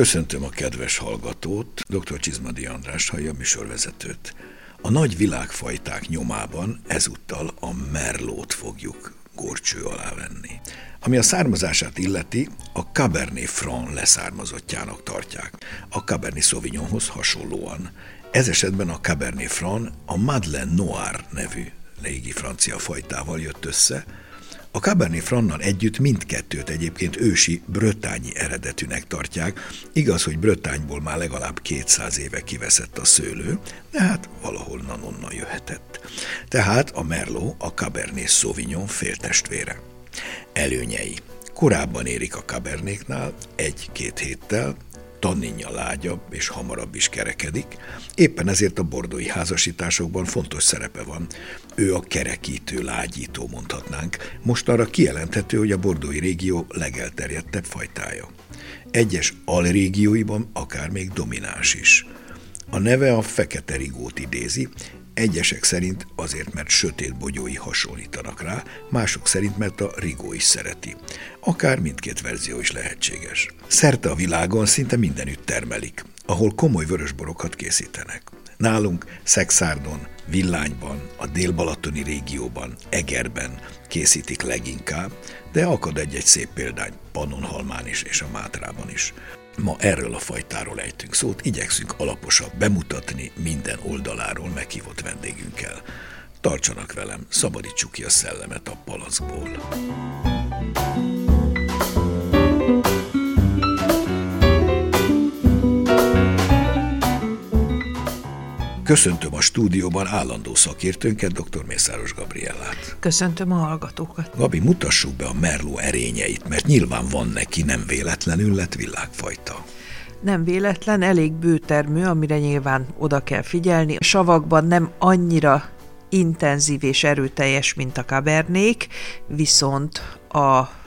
Köszöntöm a kedves hallgatót, dr. Csizmadi András hallja műsorvezetőt. A nagy világfajták nyomában ezúttal a merlót fogjuk górcső alá venni. Ami a származását illeti, a Cabernet Franc leszármazottjának tartják. A Cabernet Sauvignonhoz hasonlóan. Ez esetben a Cabernet Franc a Madeleine Noir nevű légi francia fajtával jött össze, a Cabernet Frannnal együtt mindkettőt egyébként ősi brötányi eredetűnek tartják. Igaz, hogy Brötányból már legalább 200 éve kiveszett a szőlő, de hát valahol onnan jöhetett. Tehát a Merlot a Cabernet Sauvignon féltestvére. Előnyei. Korábban érik a Cabernetnál egy-két héttel, tanninja lágyabb és hamarabb is kerekedik, éppen ezért a bordói házasításokban fontos szerepe van. Ő a kerekítő, lágyító mondhatnánk. Most arra kijelenthető, hogy a bordói régió legelterjedtebb fajtája. Egyes alrégióiban akár még domináns is. A neve a fekete rigót idézi, Egyesek szerint azért, mert sötét bogyói hasonlítanak rá, mások szerint, mert a Rigó is szereti. Akár mindkét verzió is lehetséges. Szerte a világon szinte mindenütt termelik, ahol komoly vörösborokat készítenek. Nálunk Szexárdon, Villányban, a délbalatoni régióban, Egerben készítik leginkább, de akad egy-egy szép példány Pannonhalmán is és a Mátrában is. Ma erről a fajtáról ejtünk szót, igyekszünk alaposabb bemutatni minden oldaláról meghívott vendégünkkel. Tartsanak velem, szabadítsuk ki a szellemet a palackból. Köszöntöm a stúdióban állandó szakértőnket, dr. Mészáros Gabriellát. Köszöntöm a hallgatókat. Gabi, mutassuk be a Merló erényeit, mert nyilván van neki, nem véletlenül lett világfajta. Nem véletlen, elég bőtermű, amire nyilván oda kell figyelni. A savakban nem annyira intenzív és erőteljes, mint a kabernék, viszont a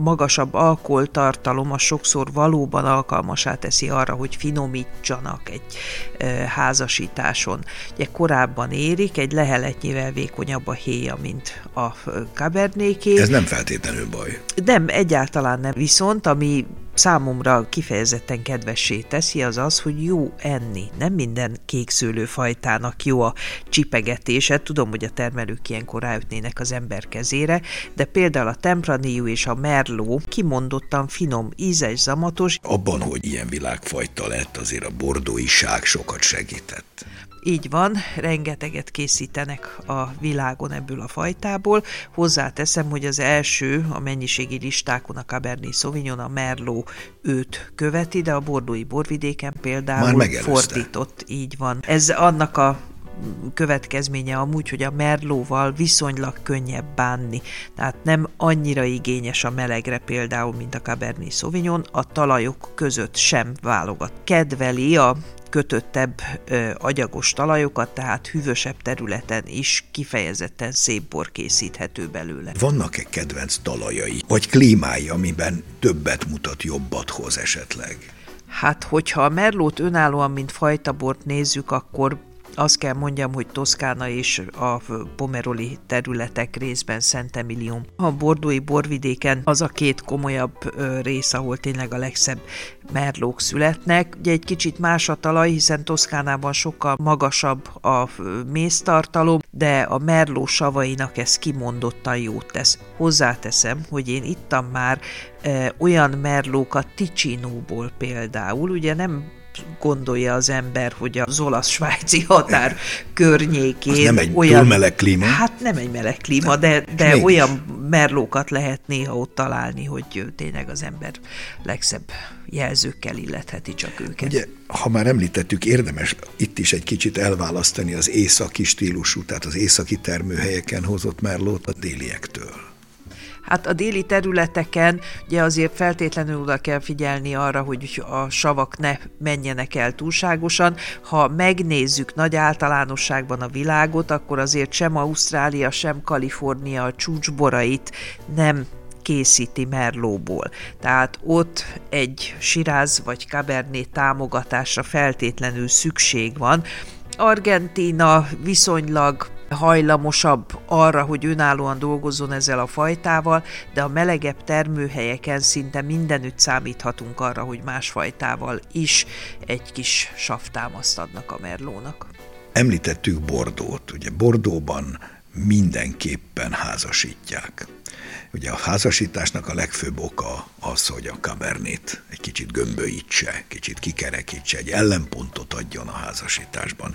magasabb alkoholtartalom a sokszor valóban alkalmasá teszi arra, hogy finomítsanak egy házasításon. Ugye korábban érik, egy leheletnyivel vékonyabb a héja, mint a kabernéké. Ez nem feltétlenül baj. Nem, egyáltalán nem. Viszont, ami számomra kifejezetten kedvessé teszi, az az, hogy jó enni. Nem minden kékszőlőfajtának jó a csipegetése. Tudom, hogy a termelők ilyenkor ráütnének az ember kezére, de például a Tempranillo és a Merlot kimondottan finom, ízes, zamatos. Abban, hogy ilyen világfajta lett, azért a bordóiság sokat segített. Így van, rengeteget készítenek a világon ebből a fajtából. Hozzáteszem, hogy az első a mennyiségi listákon a Cabernet Sauvignon, a Merlot őt követi, de a bordói borvidéken például Már fordított, így van. Ez annak a következménye amúgy, hogy a merlóval viszonylag könnyebb bánni. Tehát nem annyira igényes a melegre például, mint a Cabernet Sauvignon, a talajok között sem válogat. Kedveli a kötöttebb agyagos talajokat, tehát hűvösebb területen is kifejezetten szép bor készíthető belőle. Vannak-e kedvenc talajai, vagy klímái, amiben többet mutat, jobbat hoz esetleg? Hát, hogyha a merlót önállóan, mint fajtabort nézzük, akkor azt kell mondjam, hogy Toszkána és a Pomeroli területek részben Emilium. A bordói borvidéken az a két komolyabb rész, ahol tényleg a legszebb merlók születnek. Ugye egy kicsit más a talaj, hiszen Toszkánában sokkal magasabb a méztartalom, de a merló savainak ez kimondottan jót tesz. Hozzáteszem, hogy én ittam már olyan merlókat Ticinóból például, ugye nem gondolja az ember, hogy az olasz-svájci határ környékén... Az nem egy olyan, túl meleg klíma? Hát nem egy meleg klíma, de, de olyan merlókat lehet néha ott találni, hogy tényleg az ember legszebb jelzőkkel illetheti csak őket. Ugye, ha már említettük, érdemes itt is egy kicsit elválasztani az északi stílusú, tehát az északi termőhelyeken hozott merlót a déliektől. Hát a déli területeken ugye azért feltétlenül oda kell figyelni arra, hogy a savak ne menjenek el túlságosan. Ha megnézzük nagy általánosságban a világot, akkor azért sem Ausztrália, sem Kalifornia a csúcsborait nem készíti merlóból. Tehát ott egy siráz vagy cabernet támogatásra feltétlenül szükség van. Argentína viszonylag hajlamosabb arra, hogy önállóan dolgozzon ezzel a fajtával, de a melegebb termőhelyeken szinte mindenütt számíthatunk arra, hogy más fajtával is egy kis savtámaszt adnak a merlónak. Említettük Bordót. Ugye Bordóban mindenképpen házasítják. Ugye a házasításnak a legfőbb oka az, hogy a kabernét egy kicsit gömböítse, kicsit kikerekítse, egy ellenpontot adjon a házasításban.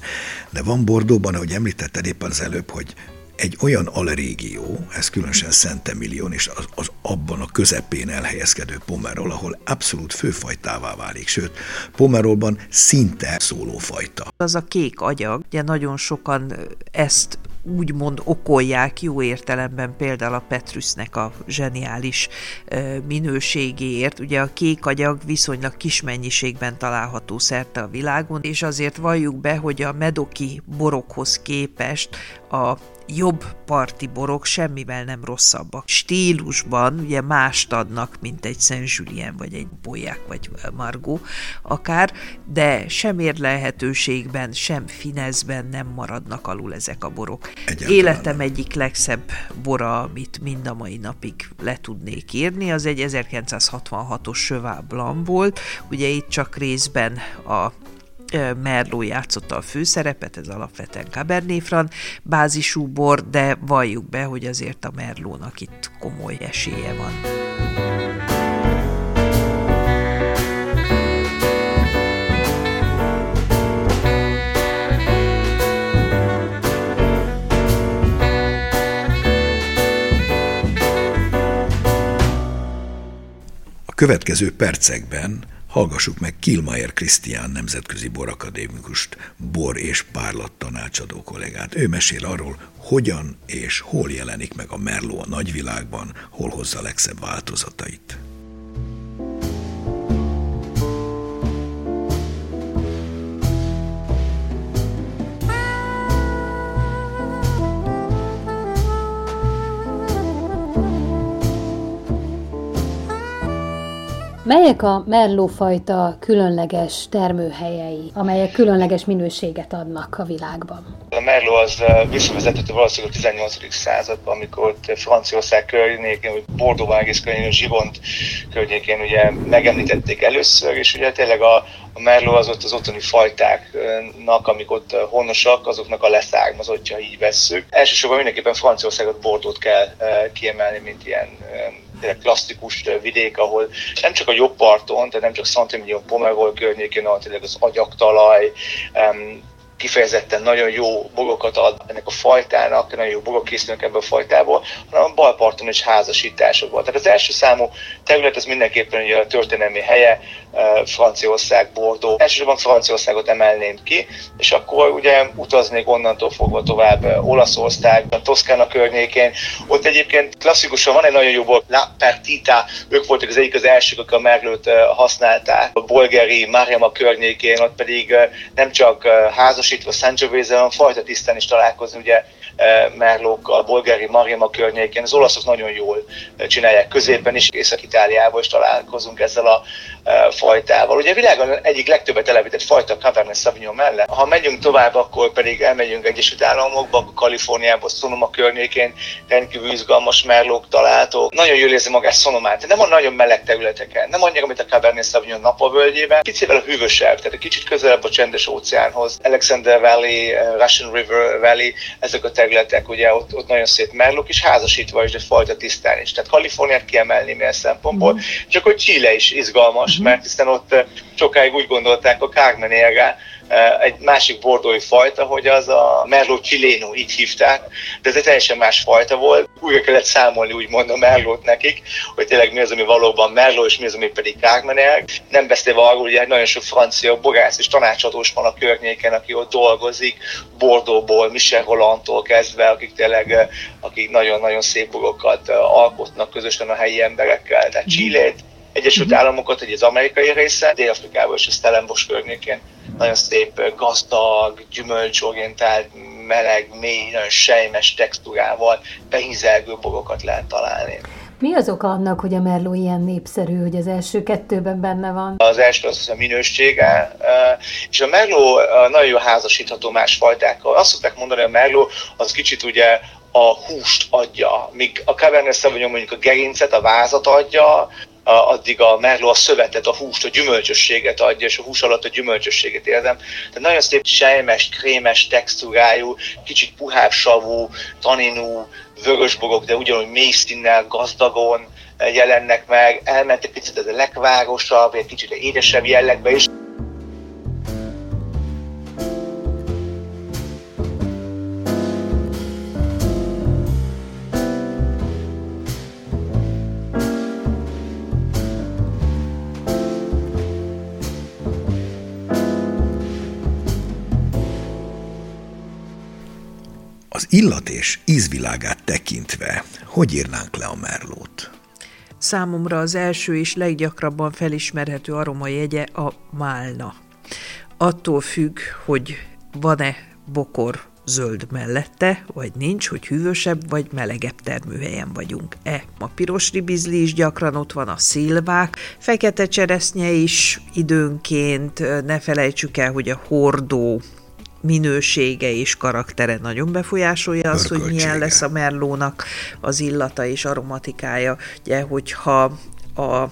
De van Bordóban, ahogy említetted éppen az előbb, hogy egy olyan alrégió, ez különösen Szentemillion, és az, az abban a közepén elhelyezkedő Pomerol, ahol abszolút főfajtává válik, sőt, Pomerolban szinte szólófajta. Az a kék agyag, ugye nagyon sokan ezt úgymond okolják jó értelemben például a Petrusnek a zseniális minőségéért. Ugye a kék agyag viszonylag kis mennyiségben található szerte a világon, és azért valljuk be, hogy a medoki borokhoz képest a jobb parti borok semmivel nem rosszabbak. Stílusban ugye mást adnak, mint egy Saint Julien, vagy egy Bolyák, vagy Margó akár, de sem érlelhetőségben, sem finezben nem maradnak alul ezek a borok. Egyáltalán. Életem egyik legszebb bora, amit mind a mai napig le tudnék írni, az egy 1966-os Cheval Blanc volt, ugye itt csak részben a Merló játszotta a főszerepet, ez alapvetően Cabernet Franc bázisú bor, de valljuk be, hogy azért a Merlónak itt komoly esélye van. A következő percekben Hallgassuk meg Kilmaier Krisztián nemzetközi borakadémikust, bor és párlat tanácsadó kollégát. Ő mesél arról, hogyan és hol jelenik meg a Merló a nagyvilágban, hol hozza legszebb változatait. Melyek a merlófajta különleges termőhelyei, amelyek különleges minőséget adnak a világban? A merló az visszavezethető valószínűleg a 18. században, amikor Franciaország környékén, Bordeaux egész környékén, Zsivont környékén ugye megemlítették először, és ugye tényleg a, a merló az ott az otthoni fajtáknak, amik ott honosak, azoknak a leszármazottja, így vesszük. Elsősorban mindenképpen Franciaországot, Bordót kell kiemelni, mint ilyen tényleg klasszikus vidék, ahol nem csak a jobb parton, tehát nem csak Szantemillion Pomerol környékén, ahol tényleg az agyagtalaj, kifejezetten nagyon jó bogokat ad ennek a fajtának, nagyon jó bogok készülnek ebből a fajtából, hanem a balparton is házasításokból. Tehát az első számú terület az mindenképpen ugye a történelmi helye, Franciaország, Bordeaux. Elsősorban Franciaországot emelném ki, és akkor ugye utaznék onnantól fogva tovább Olaszország, a Toszkána környékén. Ott egyébként klasszikusan van egy nagyon jó bor, La Partita, ők voltak az egyik az elsők, akik a merlőt használták. A Bolgeri, Mariama környékén, ott pedig nem csak házasítva Sangiovese, hanem fajta tisztán is találkozni, ugye Merlókkal, Bolgári, Mariama környékén. Az olaszok nagyon jól csinálják középen is, Észak-Itáliában is találkozunk ezzel a fajtával. Ugye a világon egyik legtöbbet telepített fajta Cabernet Sauvignon mellett. Ha megyünk tovább, akkor pedig elmegyünk Egyesült Államokba, Kaliforniába, Sonoma környékén, rendkívül izgalmas merlók találhatók. Nagyon jól érzi magát Sonomát, nem a nagyon meleg területeken, nem annyira, mint a Cabernet Sauvignon napavölgyében, kicsivel a hűvösebb, tehát egy kicsit közelebb a csendes óceánhoz. Alexander Valley, Russian River Valley, ezek a területek, ugye ott, ott nagyon szép merlók, és házasítva is, de fajta tisztán is. Tehát Kaliforniát kiemelni ilyen szempontból, mm. csak hogy Chile is izgalmas, mm. mert hiszen ott sokáig úgy gondolták a Carmenérgá, eh, egy másik bordói fajta, hogy az a Merlot chileno, így hívták, de ez egy teljesen más fajta volt. Újra kellett számolni, úgy mondom, Merlot nekik, hogy tényleg mi az, ami valóban Merlot, és mi az, ami pedig Carmenérg. Nem beszélve arról, hogy nagyon sok francia bogász és tanácsadós van a környéken, aki ott dolgozik, Bordóból, Michel Rolandtól kezdve, akik tényleg, akik nagyon-nagyon szép bogokat alkotnak közösen a helyi emberekkel. Tehát Chile-t, Egyesült uh-huh. Államokat, egy az amerikai része, Dél-Afrikában és a Stellenbosch környékén nagyon szép, gazdag, gyümölcsorientált, meleg, mély, nagyon sejmes textúrával, behízelgő bogokat lehet találni. Mi az oka annak, hogy a Merló ilyen népszerű, hogy az első kettőben benne van? Az első az a minősége, és a Merló nagyon jó házasítható más fajtákkal. Azt szokták mondani, hogy a Merló az kicsit ugye a húst adja, míg a Cabernet Sauvignon mondjuk a gerincet, a vázat adja, addig a merló a szövetet, a húst, a gyümölcsösséget adja, és a hús alatt a gyümölcsösséget érzem. Tehát nagyon szép sejmes, krémes textúrájú, kicsit puhább savú, taninú, vörösborok, de ugyanúgy mély színnel, gazdagon jelennek meg, elment egy picit ez a legvárosabb, egy kicsit édesebb jellegbe is. Illat és ízvilágát tekintve, hogy írnánk le a merlót? Számomra az első és leggyakrabban felismerhető jegye a málna. Attól függ, hogy van-e bokor zöld mellette, vagy nincs, hogy hűvösebb vagy melegebb termőhelyen vagyunk-e. A piros ribizli is gyakran ott van, a szilvák, fekete cseresznye is időnként, ne felejtsük el, hogy a hordó minősége és karaktere nagyon befolyásolja azt, hogy milyen lesz a merlónak az illata és aromatikája. Ugye, hogyha a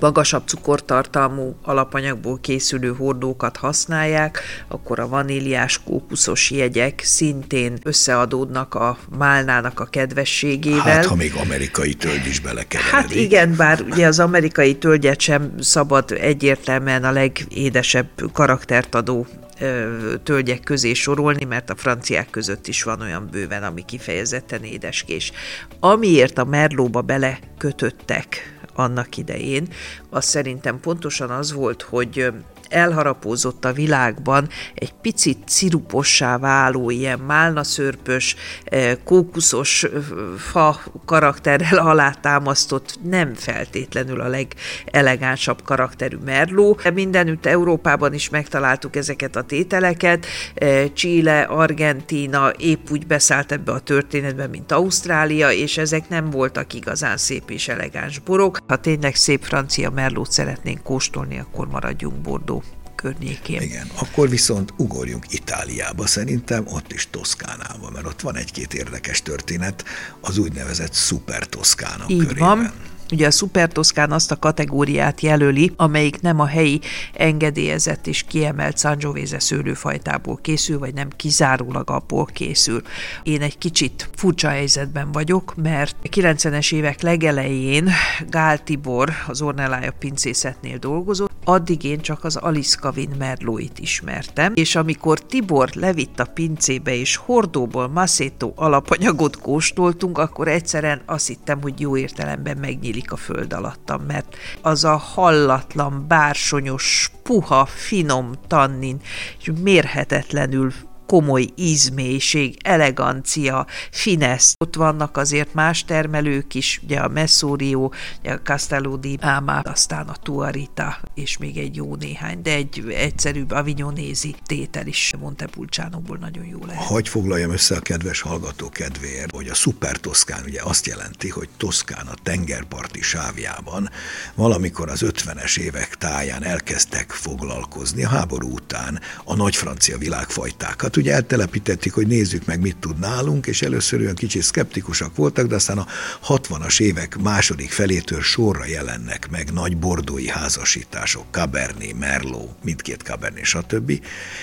magasabb cukortartalmú alapanyagból készülő hordókat használják, akkor a vaníliás kókuszos jegyek szintén összeadódnak a málnának a kedvességével. Hát, ha még amerikai tölgy is belekeveredik. Hát igen, bár ugye az amerikai tölgyet sem szabad egyértelműen a legédesebb karaktert adó tölgyek közé sorolni, mert a franciák között is van olyan bőven, ami kifejezetten édeskés. Amiért a merlóba belekötöttek annak idején, az szerintem pontosan az volt, hogy elharapózott a világban egy picit cirupossá váló, ilyen málnaszörpös, eh, kókuszos eh, fa karakterrel alátámasztott, nem feltétlenül a legelegánsabb karakterű merló. Mindenütt Európában is megtaláltuk ezeket a tételeket. Eh, Chile, Argentína épp úgy beszállt ebbe a történetbe, mint Ausztrália, és ezek nem voltak igazán szép és elegáns borok. Ha tényleg szép francia merlót szeretnénk kóstolni, akkor maradjunk Bordeaux környékén. Igen, akkor viszont ugorjunk Itáliába, szerintem ott is Toszkánába, mert ott van egy-két érdekes történet az úgynevezett szuper Toszkána Így körében. van. Ugye a szupertoszkán azt a kategóriát jelöli, amelyik nem a helyi engedélyezett és kiemelt Sangiovese szőlőfajtából készül, vagy nem kizárólag abból készül. Én egy kicsit furcsa helyzetben vagyok, mert a 90-es évek legelején Gál Tibor az Ornelája pincészetnél dolgozott, addig én csak az Alice Kavin Merlóit ismertem, és amikor Tibor levitt a pincébe és hordóból Maceto alapanyagot kóstoltunk, akkor egyszerűen azt hittem, hogy jó értelemben megnyílik a föld alattam, mert az a hallatlan, bársonyos, puha, finom tannin, és mérhetetlenül komoly ízmélység, elegancia, finesz. Ott vannak azért más termelők is, ugye a Messorio, ugye a Castello di Ama, aztán a Tuarita, és még egy jó néhány, de egy egyszerűbb avignonézi tétel is Montepulcianoból nagyon jó lehet. Hogy foglaljam össze a kedves hallgató kedvéért, hogy a szuper Toszkán ugye azt jelenti, hogy Toszkán a tengerparti sávjában valamikor az 50-es évek táján elkezdtek foglalkozni a háború után a nagy francia világfajtákat, ugye eltelepítették, hogy nézzük meg, mit tud nálunk, és először olyan kicsit szkeptikusak voltak, de aztán a 60-as évek második felétől sorra jelennek meg nagy bordói házasítások, Cabernet, Merlot, mindkét Cabernet, stb.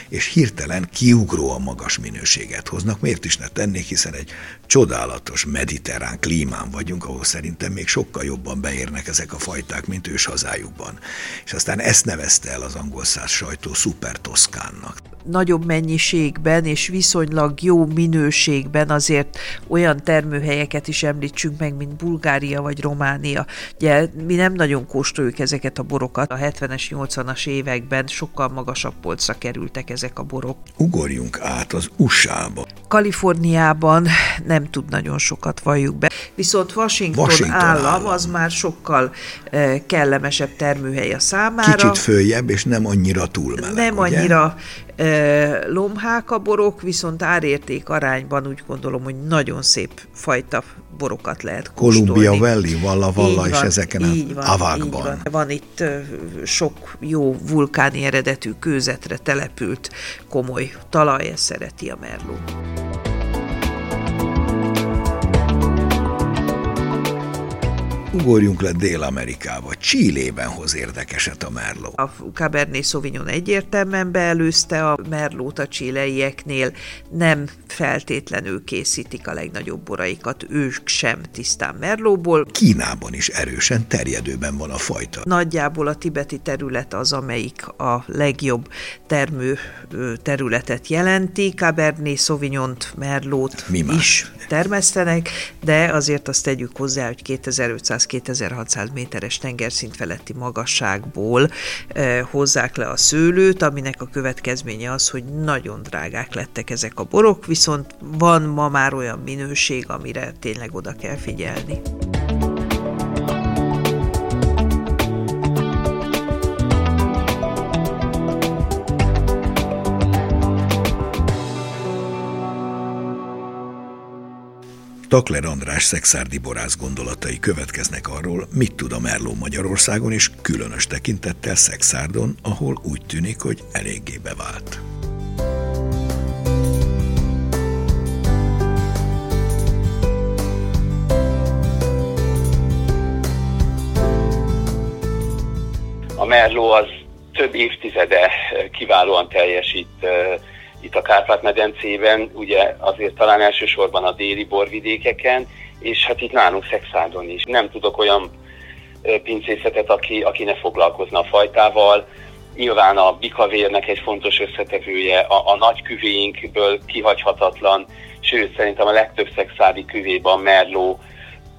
És hirtelen kiugróan magas minőséget hoznak. Miért is ne tennék, hiszen egy csodálatos mediterrán klímán vagyunk, ahol szerintem még sokkal jobban beérnek ezek a fajták, mint ős hazájukban. És aztán ezt nevezte el az angol száz sajtó szuper nagyobb mennyiségben és viszonylag jó minőségben azért olyan termőhelyeket is említsünk meg, mint Bulgária vagy Románia. Ugye mi nem nagyon kóstoljuk ezeket a borokat. A 70-es, 80-as években sokkal magasabb polcra kerültek ezek a borok. Ugorjunk át az USA-ba. Kaliforniában nem tud nagyon sokat valljuk be, viszont Washington, Washington állam, állam az már sokkal eh, kellemesebb termőhely a számára. Kicsit följebb, és nem annyira túl meleg, Nem ugye? annyira lomhák a borok, viszont árérték arányban úgy gondolom, hogy nagyon szép fajta borokat lehet kóstolni. Columbia Valley, Valla Valla és ezeken így van, avákban. Így van. van itt sok jó vulkáni eredetű kőzetre települt komoly talaj, ezt szereti a merló. Ugorjunk le Dél-Amerikába. Csillében hoz érdekeset a Merlot. A Cabernet Sauvignon egyértelműen beelőzte a Merlót a csilleieknél, nem feltétlenül készítik a legnagyobb boraikat, ők sem tisztán Merlóból. Kínában is erősen terjedőben van a fajta. Nagyjából a tibeti terület az, amelyik a legjobb termő területet jelenti. Cabernet Sauvignont, Merlót is termesztenek, de azért azt tegyük hozzá, hogy 2500 2500-2600 méteres tengerszint feletti magasságból eh, hozzák le a szőlőt, aminek a következménye az, hogy nagyon drágák lettek ezek a borok, viszont van ma már olyan minőség, amire tényleg oda kell figyelni. Takler András szexárdi borász gondolatai következnek arról, mit tud a Merló Magyarországon, és különös tekintettel Szexárdon, ahol úgy tűnik, hogy eléggé bevált. A Merló az több évtizede kiválóan teljesít itt a Kárpát-medencében, ugye azért talán elsősorban a déli borvidékeken, és hát itt nálunk Szexádon is. Nem tudok olyan pincészetet, aki, aki ne foglalkozna a fajtával. Nyilván a bikavérnek egy fontos összetevője, a, a nagy küvéinkből kihagyhatatlan, sőt szerintem a legtöbb szexádi küvében Merló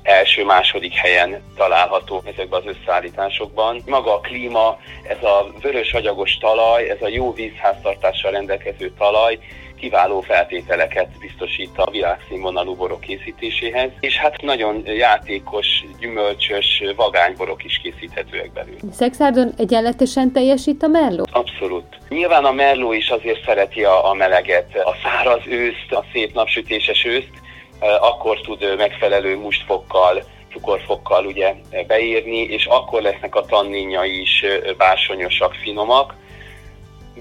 első-második helyen található ezekben az összeállításokban. Maga a klíma, ez a vörös agyagos talaj, ez a jó vízháztartással rendelkező talaj, kiváló feltételeket biztosít a világszínvonalú borok készítéséhez, és hát nagyon játékos, gyümölcsös vagányborok is készíthetőek belül. Szexárdon egyenletesen teljesít a merló? Abszolút. Nyilván a merló is azért szereti a, a meleget, a száraz őszt, a szép napsütéses őszt, akkor tud megfelelő mustfokkal, cukorfokkal ugye beírni, és akkor lesznek a tanninjai is bársonyosak, finomak.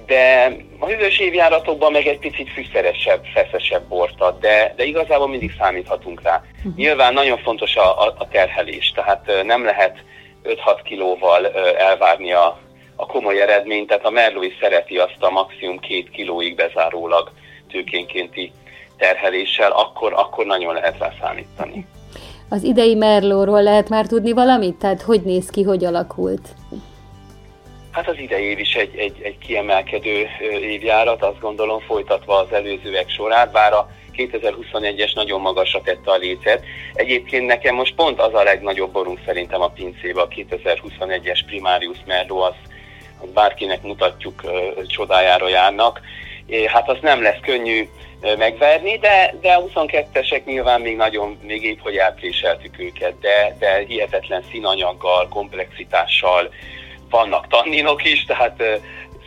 De a hűvös évjáratokban meg egy picit fűszeresebb, feszesebb bort ad, de, de igazából mindig számíthatunk rá. Uh-huh. Nyilván nagyon fontos a, a, a terhelés, tehát nem lehet 5-6 kilóval elvárni a, a komoly eredményt, tehát a Merló is szereti azt a maximum 2 kilóig bezárólag tőkénkénti terheléssel, akkor, akkor nagyon lehet rá számítani. Az idei Merlóról lehet már tudni valamit? Tehát hogy néz ki, hogy alakult? Hát az idei év is egy, egy, egy kiemelkedő évjárat, azt gondolom folytatva az előzőek sorát, bár a 2021-es nagyon magasra tette a lécet. Egyébként nekem most pont az a legnagyobb borunk szerintem a pincébe, a 2021-es Primarius Merlot, az, az bárkinek mutatjuk, csodájára járnak. Hát az nem lesz könnyű megverni, de, de a 22-esek nyilván még nagyon, még épp hogy elpréseltük őket, de, de hihetetlen színanyaggal, komplexitással vannak tanninok is, tehát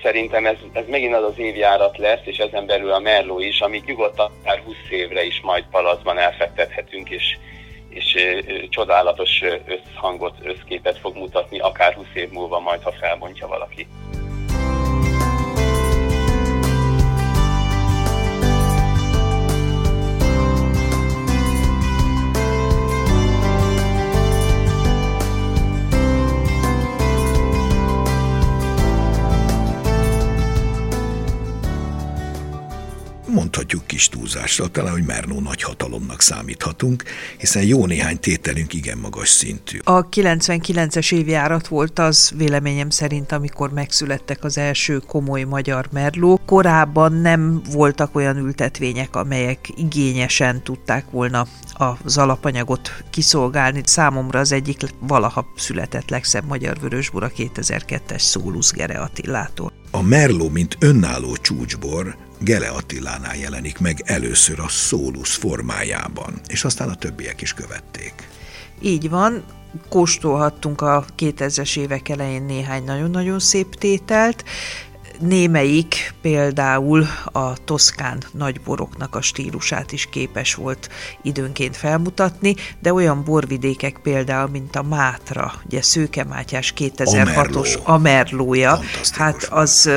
szerintem ez, ez megint az az évjárat lesz, és ezen belül a Merló is, amit nyugodtan akár 20 évre is majd palacban elfektethetünk, és, és csodálatos összhangot, összképet fog mutatni, akár 20 év múlva majd, ha felbontja valaki. Túlzással, talán, hogy Mernó nagy hatalomnak számíthatunk, hiszen jó néhány tételünk igen magas szintű. A 99-es évjárat volt az véleményem szerint, amikor megszülettek az első komoly magyar merló. Korábban nem voltak olyan ültetvények, amelyek igényesen tudták volna az alapanyagot kiszolgálni. Számomra az egyik valaha született legszebb magyar vörösbor a 2002-es Szólusz Gere Attillától. A Merló, mint önálló csúcsbor, Gele Attilánál jelenik meg először a szólusz formájában, és aztán a többiek is követték. Így van, kóstolhattunk a 2000-es évek elején néhány nagyon-nagyon szép tételt, némelyik például a toszkán nagyboroknak a stílusát is képes volt időnként felmutatni, de olyan borvidékek például, mint a Mátra, ugye Szőke Mátyás 2006-os Amerlója, hát az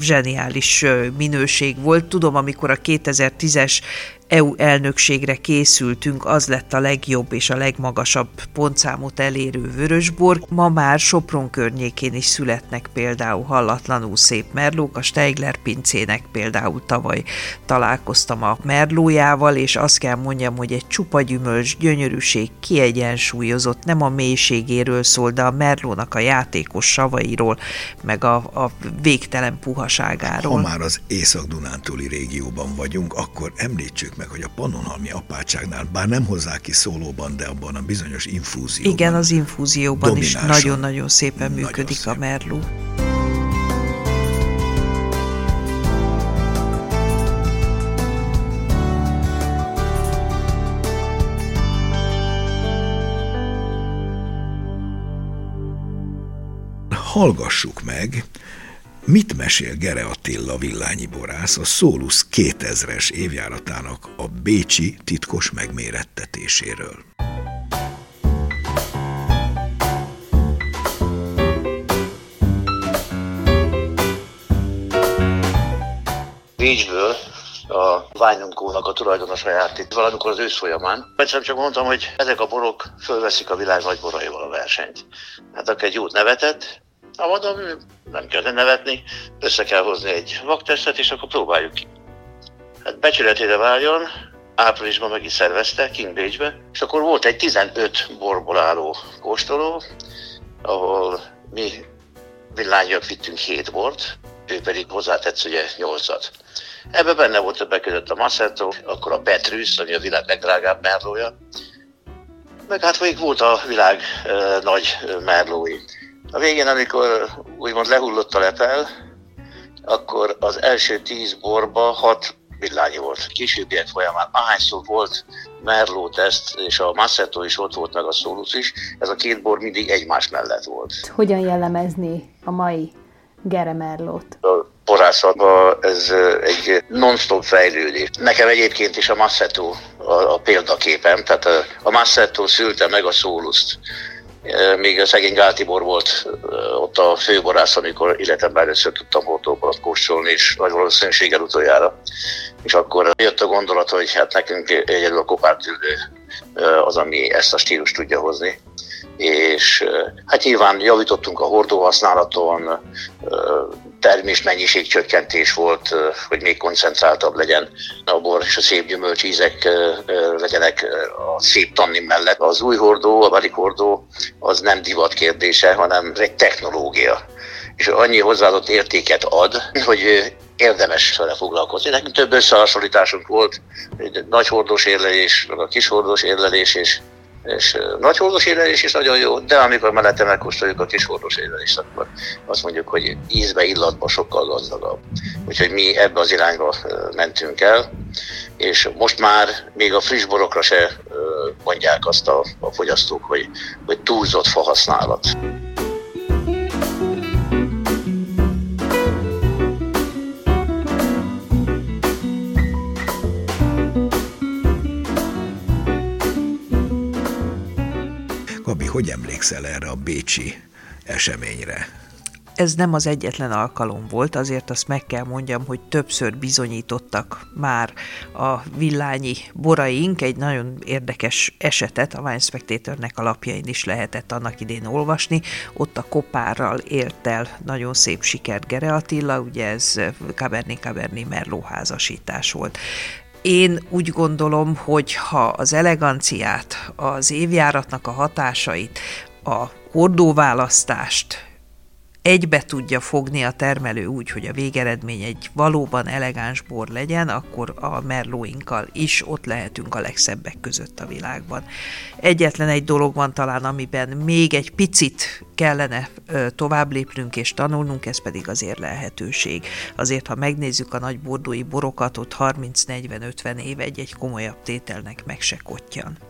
zseniális minőség volt. Tudom, amikor a 2010-es EU elnökségre készültünk, az lett a legjobb és a legmagasabb pontszámot elérő vörösbor. Ma már Sopron környékén is születnek például hallatlanul szép merlók. A Steigler pincének például tavaly találkoztam a merlójával, és azt kell mondjam, hogy egy csupa gyümölcs, gyönyörűség, kiegyensúlyozott, nem a mélységéről szól, de a merlónak a játékos savairól, meg a, a végtelen puhaságáról. Ha már az Észak-Dunántúli régióban vagyunk, akkor említsük meg, hogy a Pannonhalmi apátságnál, bár nem hozzák ki szólóban, de abban a bizonyos infúzióban. Igen, az infúzióban is nagyon-nagyon szépen nagyon működik szép. a merlú. Hallgassuk meg Mit mesél Gere Attila villányi borász a Szólusz 2000-es évjáratának a Bécsi titkos megmérettetéséről? Bécsből a Ványunkónak a tulajdonosa járt itt valamikor az ősz folyamán. Egyszer csak mondtam, hogy ezek a borok fölveszik a világ nagy boraival a versenyt. Hát akkor egy jót nevetett, ha mondom, nem kell nevetni, össze kell hozni egy vaktestet, és akkor próbáljuk ki. Hát becsületére váljon, áprilisban meg is szervezte, King Beach-be, és akkor volt egy 15 borból álló kóstoló, ahol mi villányak vittünk 7 bort, ő pedig hozzátett ugye 8-at. Ebben benne volt többek között a Massetto, akkor a Petrus, ami a világ legdrágább merlója, meg hát még volt a világ e, nagy merlói. A végén, amikor úgymond lehullott a lepel, akkor az első tíz borba hat villányi volt. Későbbiek folyamán ahányszor volt Merló teszt, és a Massetto is ott volt, meg a Solus is, ez a két bor mindig egymás mellett volt. Hogyan jellemezni a mai Gere Merlót? A borászatban ez egy non-stop fejlődés. Nekem egyébként is a Massetto a, a példaképem, tehát a, a Massetto szülte meg a Soluszt még a szegény Gáltibor volt ott a főborász, amikor életemben először tudtam Hortóban kóstolni, és nagy valószínűséggel utoljára. És akkor jött a gondolat, hogy hát nekünk egyedül a kopártüldő az, ami ezt a stílust tudja hozni és hát nyilván javítottunk a hordóhasználaton, termés mennyiség csökkentés volt, hogy még koncentráltabb legyen a bor, és a szép gyümölcsízek legyenek a szép tannin mellett. Az új hordó, a barik hordó az nem divat kérdése, hanem egy technológia. És annyi hozzáadott értéket ad, hogy érdemes vele foglalkozni. Nekünk több összehasonlításunk volt, egy nagy hordós érlelés, a kis hordós érlelés, és és nagy hordós érlelés is nagyon jó, de amikor mellette megkóstoljuk a kis hordós érlelést, akkor azt mondjuk, hogy ízbe, illatba sokkal gazdagabb. Úgyhogy mi ebbe az irányba mentünk el, és most már még a friss borokra se mondják azt a, a fogyasztók, hogy, hogy túlzott fahasználat. Hogy emlékszel erre a bécsi eseményre? Ez nem az egyetlen alkalom volt, azért azt meg kell mondjam, hogy többször bizonyítottak már a villányi boraink, egy nagyon érdekes esetet a Wine Spectatornek a lapjain is lehetett annak idén olvasni. Ott a kopárral élt el nagyon szép sikert Gere Attila, ugye ez Cabernet Cabernet Merlot házasítás volt. Én úgy gondolom, hogy ha az eleganciát, az évjáratnak a hatásait, a hordóválasztást egybe tudja fogni a termelő úgy, hogy a végeredmény egy valóban elegáns bor legyen, akkor a merlóinkkal is ott lehetünk a legszebbek között a világban. Egyetlen egy dolog van talán, amiben még egy picit kellene tovább lépnünk és tanulnunk, ez pedig azért lehetőség. Azért, ha megnézzük a nagy bordói borokat, ott 30-40-50 év egy-egy komolyabb tételnek meg se kottyan.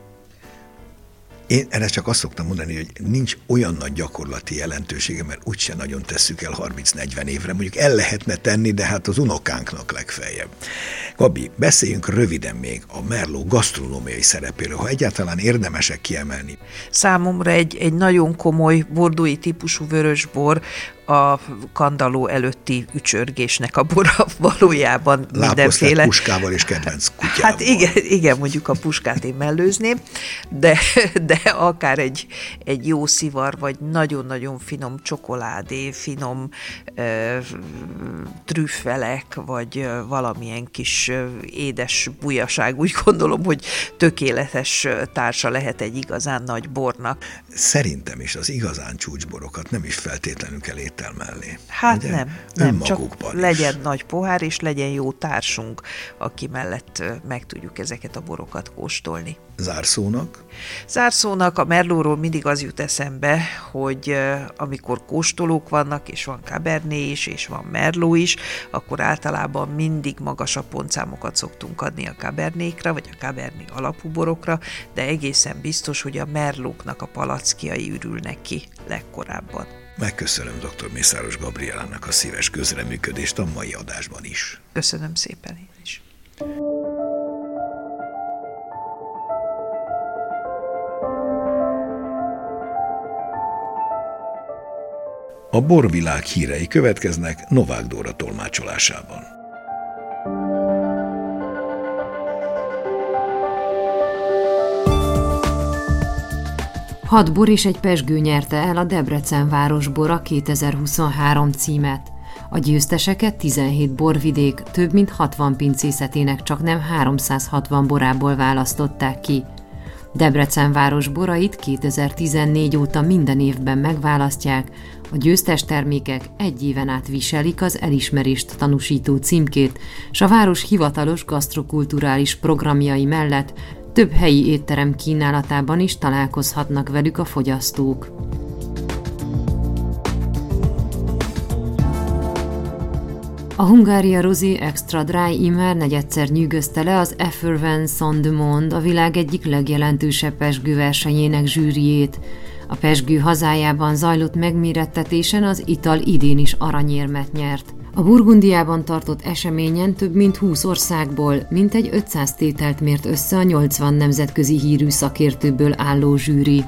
Én erre csak azt szoktam mondani, hogy nincs olyan nagy gyakorlati jelentősége, mert úgyse nagyon tesszük el 30-40 évre. Mondjuk el lehetne tenni, de hát az unokánknak legfeljebb. Gabi, beszéljünk röviden még a Merló gasztronómiai szerepéről, ha egyáltalán érdemesek kiemelni. Számomra egy, egy nagyon komoly bordói típusú vörösbor, a kandaló előtti ücsörgésnek a bora valójában mindenféle. puskával és kedvenc kutyával. Hát igen, igen, mondjuk a puskát én mellőzném, de, de akár egy, egy jó szivar, vagy nagyon-nagyon finom csokoládé, finom ö, trüffelek, vagy valamilyen kis édes bujaság, úgy gondolom, hogy tökéletes társa lehet egy igazán nagy bornak. Szerintem is az igazán csúcsborokat nem is feltétlenül kell étel mellé. Hát ugye? nem, nem csak is. legyen nagy pohár, és legyen jó társunk, aki mellett meg tudjuk ezeket a borokat kóstolni. Zárszónak? Zárszónak a Merlóról mindig az jut eszembe, hogy amikor kóstolók vannak, és van Cabernet is, és van Merló is, akkor általában mindig magasabb pontszámokat szoktunk adni a Cabernékra, vagy a Cabernet alapú borokra, de egészen biztos, hogy a Merlóknak a palackjai ürülnek ki legkorábban. Megköszönöm dr. Mészáros Gabrielának a szíves közreműködést a mai adásban is. Köszönöm szépen én is. A borvilág hírei következnek Novák Dóra tolmácsolásában. Hat bor és egy pesgő nyerte el a Debrecen Városbora 2023 címet. A győzteseket 17 borvidék több mint 60 pincészetének csak nem 360 borából választották ki. Debrecen város borait 2014 óta minden évben megválasztják, a győztes termékek egy éven át viselik az elismerést tanúsító címkét, s a város hivatalos gasztrokulturális programjai mellett több helyi étterem kínálatában is találkozhatnak velük a fogyasztók. A Hungária Rosé Extra Dry immár negyedszer nyűgözte le az Effervence on the Monde, a világ egyik legjelentősebb pesgő versenyének zsűriét. A pesgő hazájában zajlott megmérettetésen az ital idén is aranyérmet nyert. A Burgundiában tartott eseményen több mint 20 országból mintegy 500 tételt mért össze a 80 nemzetközi hírű szakértőből álló zsűri.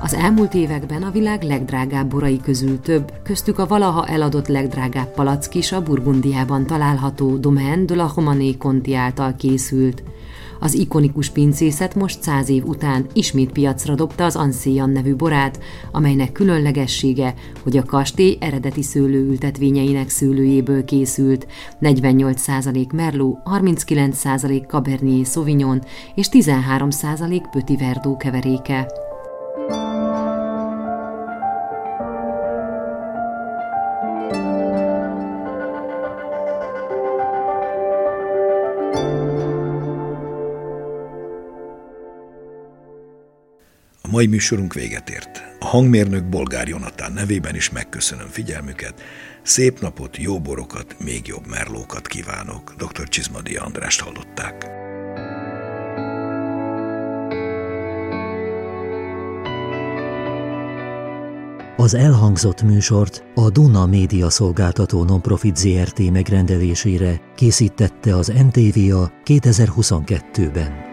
Az elmúlt években a világ legdrágább borai közül több, köztük a valaha eladott legdrágább palack is a Burgundiában található Domaine de la Romanée Conti által készült – az ikonikus pincészet most száz év után ismét piacra dobta az Ancéan nevű borát, amelynek különlegessége, hogy a kastély eredeti szőlőültetvényeinek szőlőjéből készült, 48% Merlot, 39% Cabernet Sauvignon és 13% Petit Verdot keveréke. Mai műsorunk véget ért. A hangmérnök Bolgár Jonatán nevében is megköszönöm figyelmüket. Szép napot, jó borokat, még jobb merlókat kívánok. Dr. Csizmadi Andrást hallották. Az elhangzott műsort a Duna Média Szolgáltató Nonprofit ZRT megrendelésére készítette az NTVA 2022-ben.